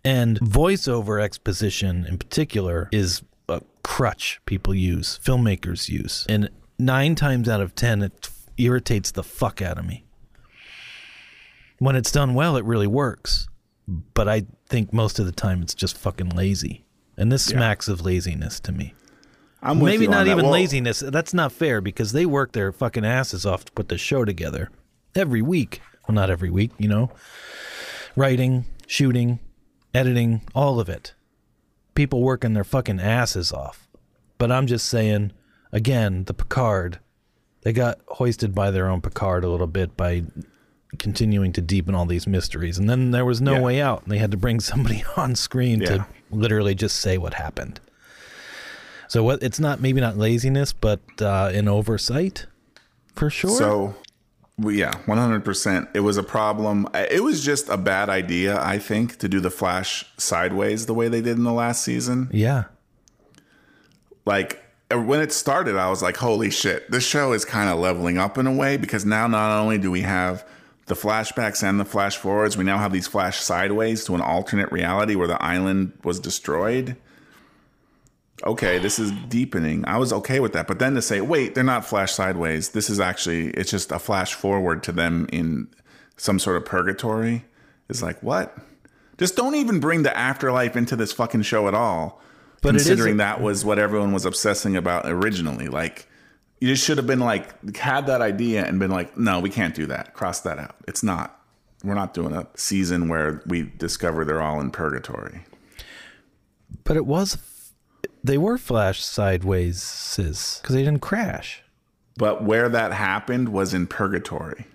and voiceover exposition in particular is a crutch people use, filmmakers use. And nine times out of ten, it irritates the fuck out of me. When it's done well, it really works. But I think most of the time it's just fucking lazy. And this Yeah. smacks of laziness to me. I'm with Maybe you not that. even Well, laziness. That's not fair because they work their fucking asses off to put the show together every week. Well, not every week, you know. Writing, shooting, editing, all of it. People working their fucking asses off. But I'm just saying, again, the Picard, they got hoisted by their own Picard a little bit by continuing to deepen all these mysteries. And then there was no Yeah. way out. And they had to bring somebody on screen Yeah. to literally just say what happened. So what? It's not maybe not laziness, but uh, an oversight, for sure. So, well, yeah, 100%. It was a problem. It was just a bad idea, I think, to do the Flash sideways the way they did in the last season. yeah, Like, when it started, I was like, holy shit, this show is kind of leveling up in a way because now not only do we have the flashbacks and the flash forwards, we now have these flash sideways to an alternate reality where the island was destroyed. Okay, this is deepening. I was okay with that. But then to say, wait, they're not flash sideways. This is actually, it's just a flash forward to them in some sort of purgatory is like, what? Just don't even bring the afterlife into this fucking show at all. But considering that was what everyone was obsessing about originally. Like, you just should have been like, had that idea and been like, no, we can't do that. Cross that out. It's not. We're not doing a season where we discover they're all in purgatory. but it was. They were flash sideways because they didn't crash. But where that happened was in purgatory.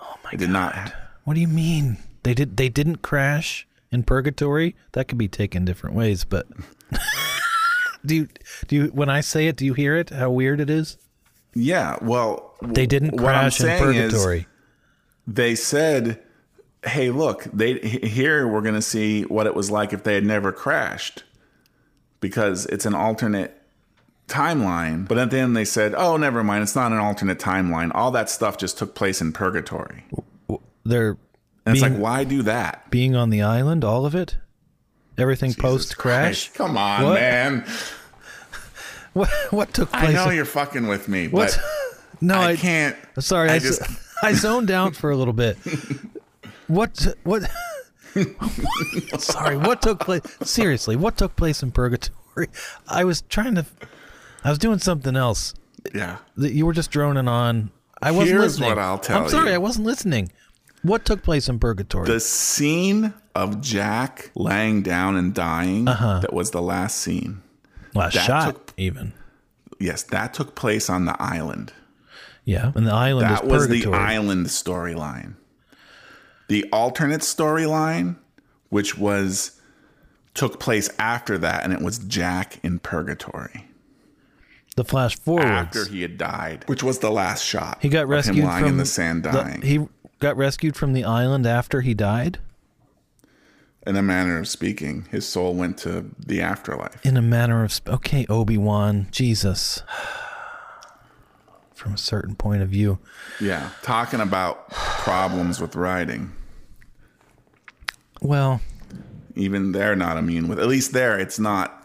Oh my It did not. What do you mean? They did. They didn't crash in purgatory. That could be taken different ways, but. do you do you when I say it? Do you hear it? How weird it is. Yeah. Well, They didn't crash in purgatory. they said, "Hey, look, they here we're going to see what it was like if they had never crashed, because it's an alternate timeline." But at the end, they said, "Oh, never mind. It's not an alternate timeline. All that stuff just took place in purgatory." They're And it's being, like, why do that? being on the island. All of it. Everything post crash. Come on, What? man. What what took place? I know you're fucking with me, but no, I, I, can't. Sorry, I I, just I zoned out for a little bit. What what? Sorry, what took place? Seriously, what took place in purgatory? I was trying to. I was doing something else. Yeah. You were just droning on. I wasn't Here's listening. what I'll tell I'm sorry, you. I wasn't listening. What took place in purgatory? The scene of Jack laying down and dying, Uh-huh. that was the last scene. Last that shot, took- even. Yes, that took place on the island. Yeah, and the island That was the island storyline. The alternate storyline, which was took place after that, and it was Jack in purgatory the flash forward after he had died, which was the last shot. he got of rescued him lying from in the sand, dying. he got rescued from the island after he died. in a manner of speaking, his soul went to the afterlife. in a manner of sp- okay obi-wan jesus from a certain point of view Yeah, talking about problems with writing. Well even they're not immune with at least there it's not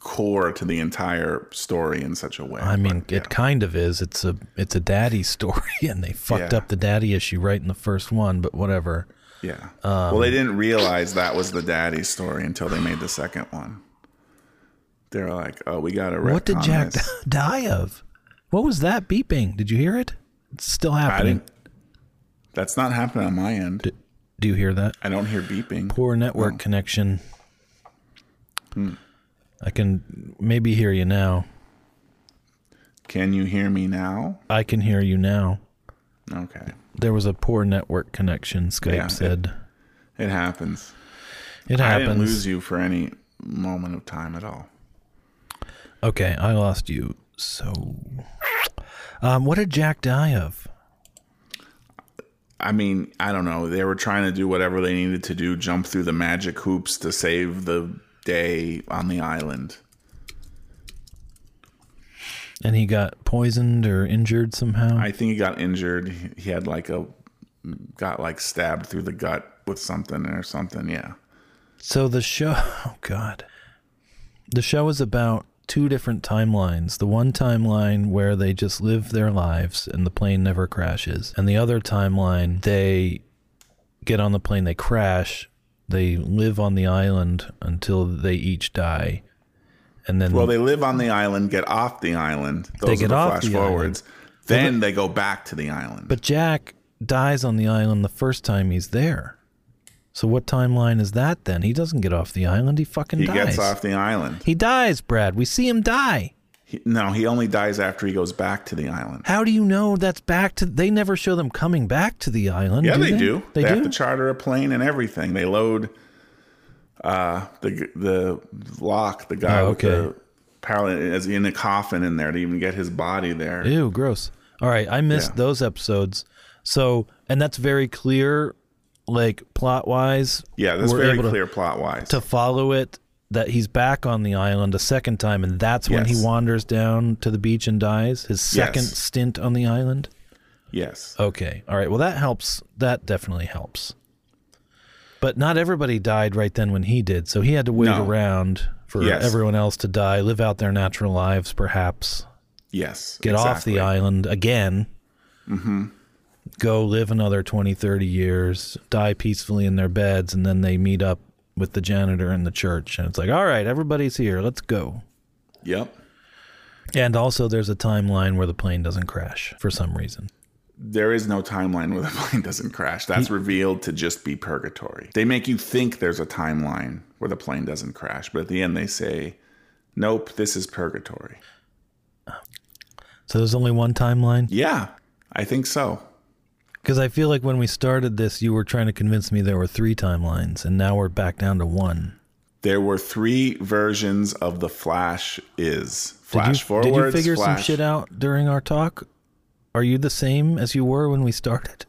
core to the entire story in such a way i mean But, it kind of is. It's a it's a daddy story and they fucked Yeah. up the daddy issue right in the first one but whatever. Yeah. Um, well they didn't realize that was the daddy story until they made the second one. They were like oh we gotta what did jack this. die of? What was that beeping? Did you hear it? It's still happening. that's not happening on my end do you hear that? I don't hear beeping. Poor network connection. I can maybe hear you now. Can you hear me now? I can hear you now. Okay. There was a poor network connection skype Yeah, it- said. it happens. It, i happens. didn't lose you for any moment of time at all. Okay, I lost you. So, um, what did Jack die of? I mean, I don't know. They were trying to do whatever they needed to do, jump through the magic hoops to save the day on the island. And he got poisoned or injured somehow. I think he got injured. He- had like a got like stabbed through the gut with something or something. Yeah. So the show, oh god, the show is about two different timelines. The one timeline where they just live their lives and the plane never crashes, and the other timeline they get on the plane, they crash, they live on the island until they each die, and then Well, they live on the island, get off the island. Those They are get the off flash the forwards. Then they go back to the island. but Jack dies on the island the first time he's there. So what timeline is that then? He doesn't get off the island. He fucking he dies. gets off the island. He dies, Brad. We see him die. He, no, he only dies after he goes back to the island. How do you know that's back to? They never show them coming back to the island. Yeah, do they, do. They, They, do. have to charter a plane and everything. They load uh, the the lock, the guy Oh, with okay. the power as in a coffin in there to even get his body there. Ew, gross. All right, I missed Yeah. those episodes. So, and that's very clear, like plot wise. Yeah, that's very clear plot wise. to follow it that he's back on the island a second time, and that's when he wanders down to the beach and dies. His second Yes. stint on the island. yes. Okay. All right. Well, that helps. That definitely helps. But not everybody died right then when he did. So he had to wait No. around for Yes. everyone else to die, live out their natural lives, perhaps, Yes. get off the island again, mm-hmm. Go live another 20, 30 years, die peacefully in their beds, and then they meet up with the janitor in the church. And it's like, all right, everybody's here. Let's go. Yep. And also, there's a timeline where the plane doesn't crash for some reason. There is no timeline where the plane doesn't crash. That's revealed to just be purgatory. They make you think there's a timeline where the plane doesn't crash, but at the end they say, "Nope, this is purgatory." So there's only one timeline? Yeah, I think so. Because I feel like when we started this, you were trying to convince me there were three timelines, and now we're back down to one. There were three versions of the Flash. Is Did flash you, forwards? did you figure some shit out during our talk? Are you the same as you were when we started?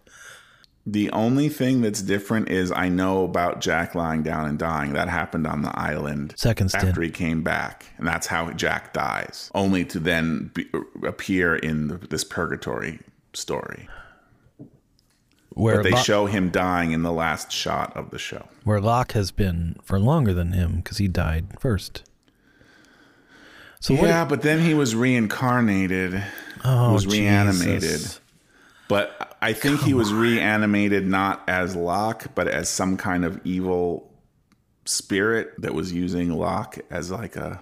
The only thing that's different is I know about Jack lying down and dying. That happened on the island Second stint. after he came back, and that's how Jack dies, only to then be, appear in the, this purgatory story. Where But they Lo- show him dying in the last shot of the show. where Locke has been for longer than him because he died first. So what? yeah, but then he was reincarnated. oh, was reanimated. Jesus. But I think he was reanimated not as Locke, but as some kind of evil spirit that was using Locke as like a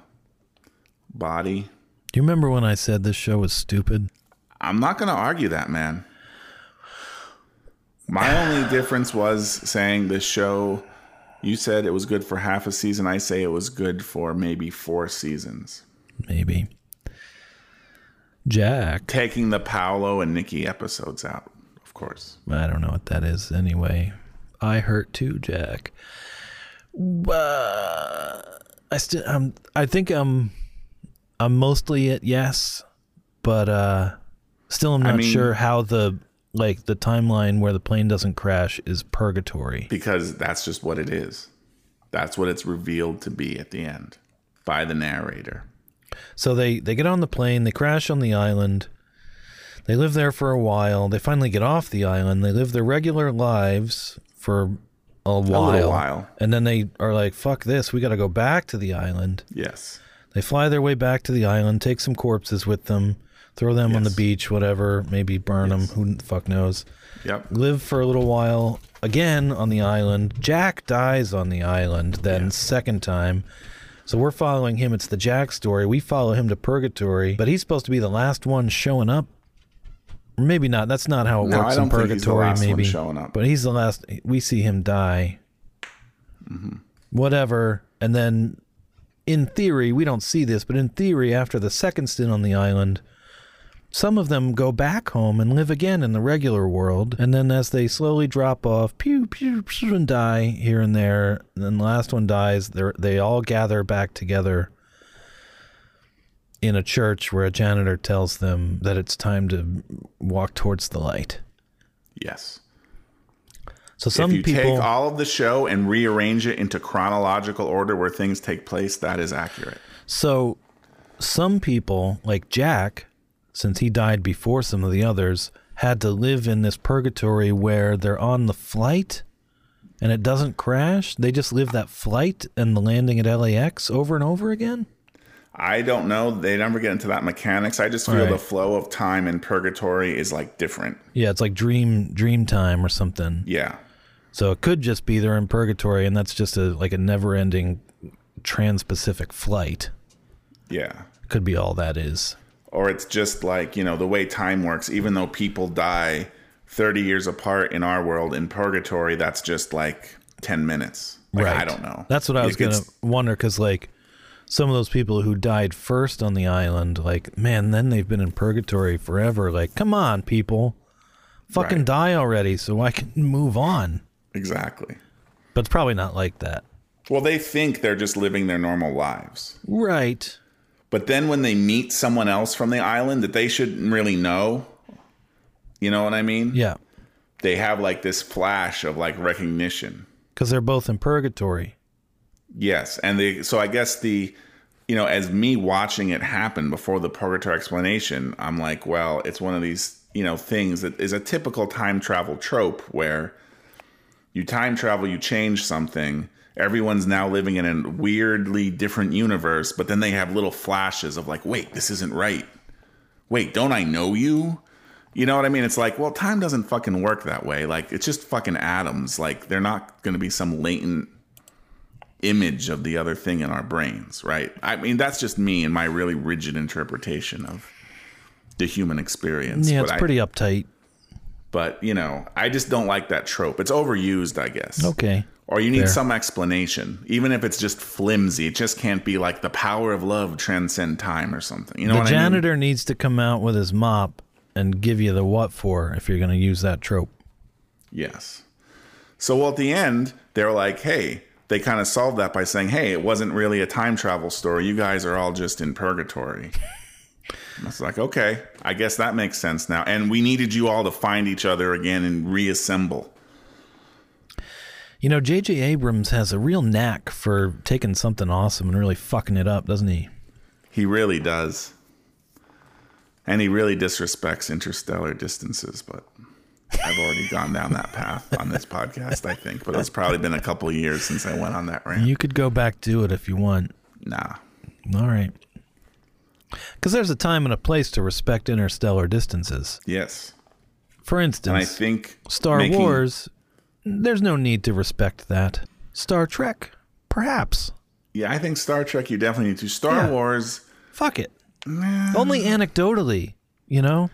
body. Do you remember when I said this show was stupid? I'm not going to argue that, man. My only difference was saying this show, you said it was good for half a season. I say it was good for maybe four seasons. Maybe. Jack. Taking the Paulo and Nikki episodes out, of course. I don't know what that is anyway. I hurt too, Jack. Uh, I still um I think I'm I'm mostly at yes, but uh still I'm I not mean- sure how the like the timeline where the plane doesn't crash is purgatory. because that's just what it is. That's what it's revealed to be at the end by the narrator. So they they get on the plane, they crash on the island. They live there for a while. They finally get off the island. They live their regular lives for a while. little while. And then they are like, fuck this. We got to go back to the island. Yes. They fly their way back to the island, take some corpses with them, throw them on the beach, whatever, maybe burn them. Who the fuck knows? Yep. Live for a little while again on the island. Jack dies on the island, then second time. So we're following him. It's the Jack story. We follow him to purgatory, but he's supposed to be the last one showing up. Maybe not. That's not how it No, works in don't think he's the purgatory. maybe showing up. but he's the last. We see him die. Mm-hmm. Whatever, and then in theory, we don't see this, but in theory, after the second stint on the island, some of them go back home and live again in the regular world. And then as they slowly drop off, pew, pew, pew, and die here and there, and then the last one dies, they they all gather back together in a church where a janitor tells them that it's time to walk towards the light. Yes. So some if you people, take all of the show and rearrange it into chronological order where things take place, that is accurate. so some people like Jack, since he died before some of the others, had to live in this purgatory where they're on the flight and it doesn't crash. They just live that flight and the landing at LAX over and over again. I don't know. They never get into that mechanics. I just feel Right. the flow of time in purgatory is like different. Yeah, it's like dream dream time or something. Yeah. So it could just be they're in purgatory and that's just a like a never ending trans-Pacific flight. Yeah. Could be all that is. Or it's just like, you know, the way time works, even though people die 30 years apart in our world, in purgatory, that's just like 10 minutes. Like, I don't know. That's what I was It gonna wonder because like some of those people who died first on the island, like man, then they've been in purgatory forever. Like, come on, people, fucking Right. die already, so I can move on. Exactly. But it's probably not like that, Well, they think they're just living their normal lives. right? But then when they meet someone else from the island that they shouldn't really know, you know what I mean? Yeah, They have like this flash of like recognition. because they're both in purgatory. Yes, and they so I guess the you know as me watching it happen before the purgatory explanation, I'm like, well, it's one of these you know things that is a typical time travel trope where you time travel, you change something. Everyone's now living in a weirdly different universe, but then they have little flashes of like, wait, this isn't right. Wait, don't I know you? You know what I mean? It's like, well, time doesn't fucking work that way. Like, it's just fucking atoms. Like, they're not going to be some latent image of the other thing in our brains, right? I mean, that's just me and my really rigid interpretation of the human experience. Yeah, but it's I- pretty uptight. but you know, I just don't like that trope. It's overused, I guess. Okay, Or you need some explanation, even if it's just flimsy. It just can't be like the power of love transcend time or something. You know the what I mean? janitor needs to come out with his mop and give you the what for if you're going to use that trope. Yes. So well, at the end, they're like, hey, they kind of solved that by saying, hey, it wasn't really a time travel story. You guys are all just in purgatory. I was like, okay, I guess that makes sense now. And we needed you all to find each other again and reassemble. You know, J.J. Abrams has a real knack for taking something awesome and really fucking it up, doesn't he? He really does. And he really disrespects interstellar distances, but I've already gone down that path on this podcast, I think. But it's probably been a couple of years since I went on that rant. You could go back to it if you want. Nah. All right. Because there's a time and a place to respect interstellar distances. Yes. For And I think Star making- Wars, there's no need to respect that. Star Trek, perhaps. Yeah, I think Star Trek you definitely need to. Star Yeah. Wars Fuck it. Only anecdotally, you know?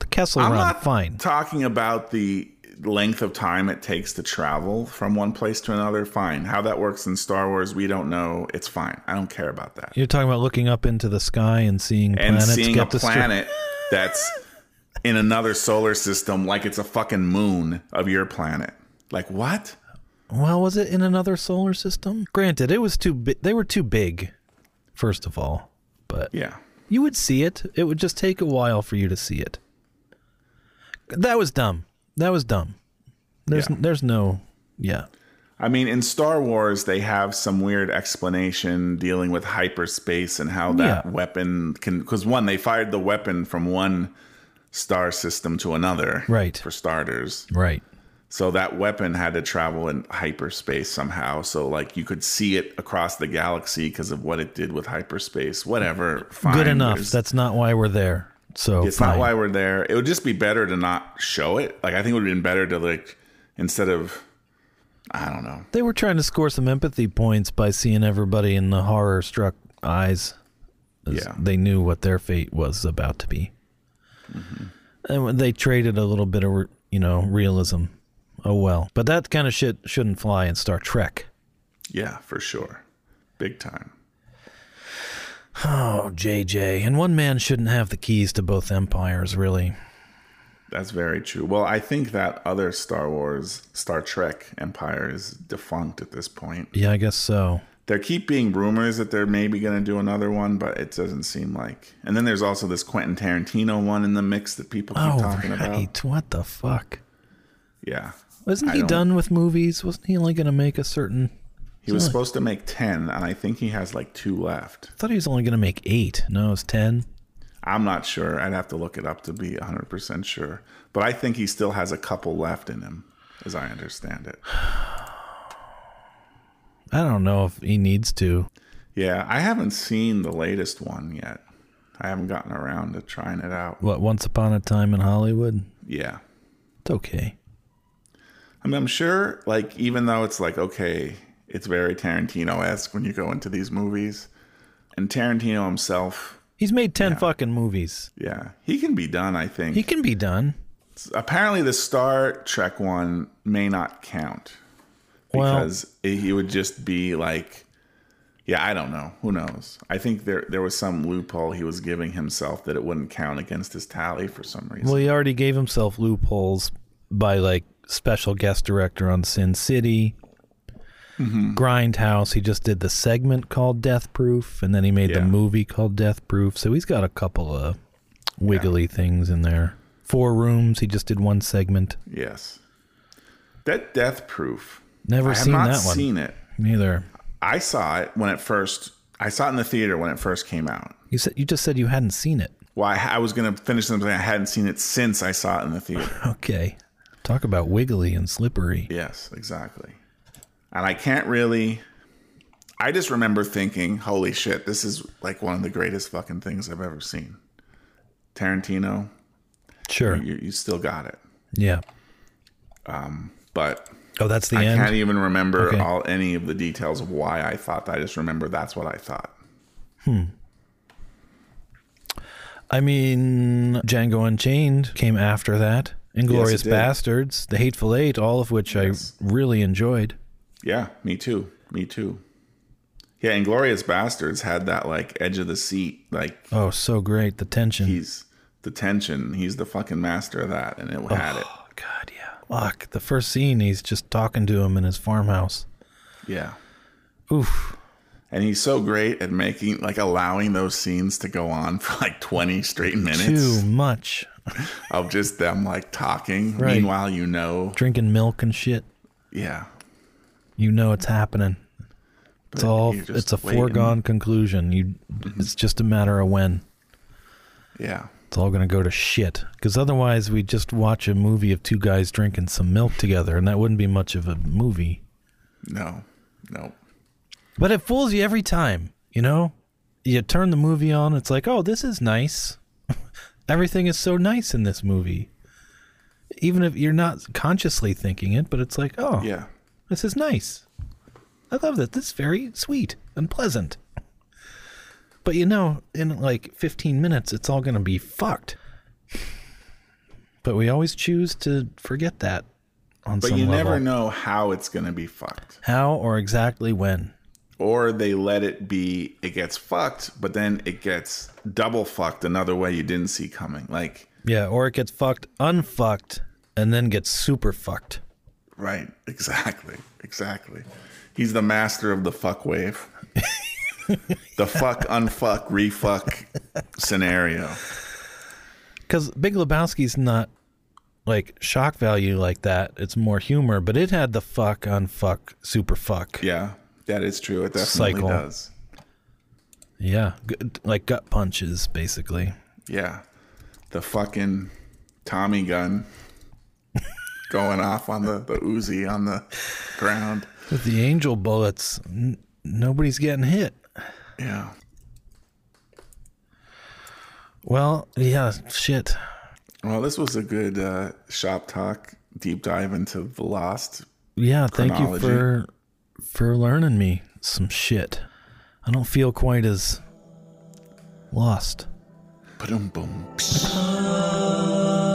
The Kessel I'm Run, not fine. talking about the length of time it takes to travel from one place to another. Fine. How that works in Star Wars, we don't know. It's fine. I don't care about that. You're talking about looking up into the sky and seeing and planets seeing get a planet that's in another solar system like it's a fucking moon of your planet. Like what? Well, was it in another solar system? Granted, it was too big. They were too big, first of all. But Yeah. you would see it. It would just take a while for you to see it. That was dumb. That was dumb. There's Yeah. there's no yeah. I mean, in Star Wars, they have some weird explanation dealing with hyperspace and how that Yeah. weapon can. Because one, they fired the weapon from one star system to another, Right. For starters, Right. So that weapon had to travel in hyperspace somehow. So, like, you could see it across the galaxy because of what it did with hyperspace. Whatever, fine. Good enough. There's- That's not why we're there. So It's fine. not why we're there. It would just be better to not show it. Like, I think it would have been better to like instead of. I don't know. They were trying to score some empathy points by seeing everybody in the horror struck eyes. Yeah. They knew what their fate was about to be. Mm-hmm. And they traded a little bit of, you know, realism. Oh well. But that kind of shit shouldn't fly in Star Trek. Yeah, for sure. Big time. Oh, JJ. And one man shouldn't have the keys to both empires, really. That's very true. Well, I think that other Star Wars, Star Trek Empire is defunct at this point. Yeah, I guess so. There keep being rumors that they're maybe going to do another one, but it doesn't seem like. And then there's also this Quentin Tarantino one in the mix that people keep Oh, talking about. What the fuck? Yeah. Wasn't he done with movies? Wasn't he only going to make a certain? He was supposed to make 10, and I think he has like two left. I thought he was only going to make eight. No, it's ten. I'm not sure. I'd have to look it up to be 100% sure. But I think he still has a couple left in him, as I understand it. I don't know if he needs to. Yeah, I haven't seen the latest one yet. I haven't gotten around to trying it out. What? Once upon a time in Hollywood. Yeah. It's okay. I mean, I'm sure, like, even though it's like, okay, it's very Tarantino esque when you go into these movies, and Tarantino himself, He's made ten fucking movies. yeah, he can be done, I think. He can be done. Apparently, the Star Trek one may not count Well- because it- he would just be like, yeah, I don't know. Who knows? I think there there was some loophole he was giving himself that it wouldn't count against his tally for some reason. Well, he already gave himself loopholes by like special guest director on Sin City, Mm-hmm. Grindhouse. He just did the segment called Death Proof, and then he made the movie called Death Proof. So he's got a couple of wiggly things in there. Four Rooms. He just did one segment. yes, that Death Proof. Never seen that one. seen it. Neither. I saw it when it first. I saw it in the theater when it first came out. You said you just said you hadn't seen it. Well, I, I was going to finish something. I hadn't seen it since I saw it in the theater. Okay. Talk about wiggly and slippery. yes, exactly. And I can't really. I just remember thinking, "Holy shit, this is like one of the greatest fucking things I've ever seen." Tarantino, Sure. you, you still got it, Yeah. but Oh, that's the I end. can't even remember Okay. all any of the details of why I thought. that. I just remember that's what I thought. Hmm. I mean, Django Unchained came after that. Inglourious did. Basterds, The Hateful Eight, all of which Yes. I really enjoyed. Yeah, me too. Me too. Yeah, Inglourious Basterds had that like edge of the seat, like Oh, so great. The tension. he's the tension. He's the fucking master of that, and it had it. oh, God, yeah. Fuck. The first scene, he's just talking to him in his farmhouse. Yeah, Oof. and he's so great at making like allowing those scenes to go on for like twenty straight minutes Too much. of just them like talking. Right. Meanwhile, you know, Drinking milk and shit. yeah, You know it's happening. It's But all. It's a waiting. foregone conclusion. You, mm-hmm. It's just a matter of when. yeah, It's all going to go to shit. Because otherwise, we just watch a movie of two guys drinking some milk together, and that wouldn't be much of a movie. no, no, But it fools you every time, you know? You turn the movie on, it's like, oh, this is nice. Everything is so nice in this movie. Even if you're not consciously thinking it, but it's like, oh, yeah, this is nice. I love that. This is very sweet and pleasant. But you know, in like 15 minutes, it's all going to be fucked. But we always choose to forget that on but some you level. never know how it's gonna be fucked. How or exactly when. Or they let it be it gets fucked but then it gets double fucked another way you didn't see coming. Like Yeah, or it gets fucked, unfucked, and then gets super fucked. right. Exactly. Exactly. He's the master of the fuck wave. The fuck unfuck refuck scenario. Because Big Lebowski's not like shock value like that. It's more humor, but it had the fuck, unfuck, super fuck. yeah that is true it definitely Cycle. does Yeah, good, like gut punches, basically. yeah the fucking tommy gun going off on the, the Uzi on the ground With the angel bullets, n- nobody's getting hit. yeah Well, yeah, shit. Well, this was a good uh, shop talk deep dive into the Lost. Yeah, thank you for for learning me some shit. I don't feel quite as lost. Boom, boom.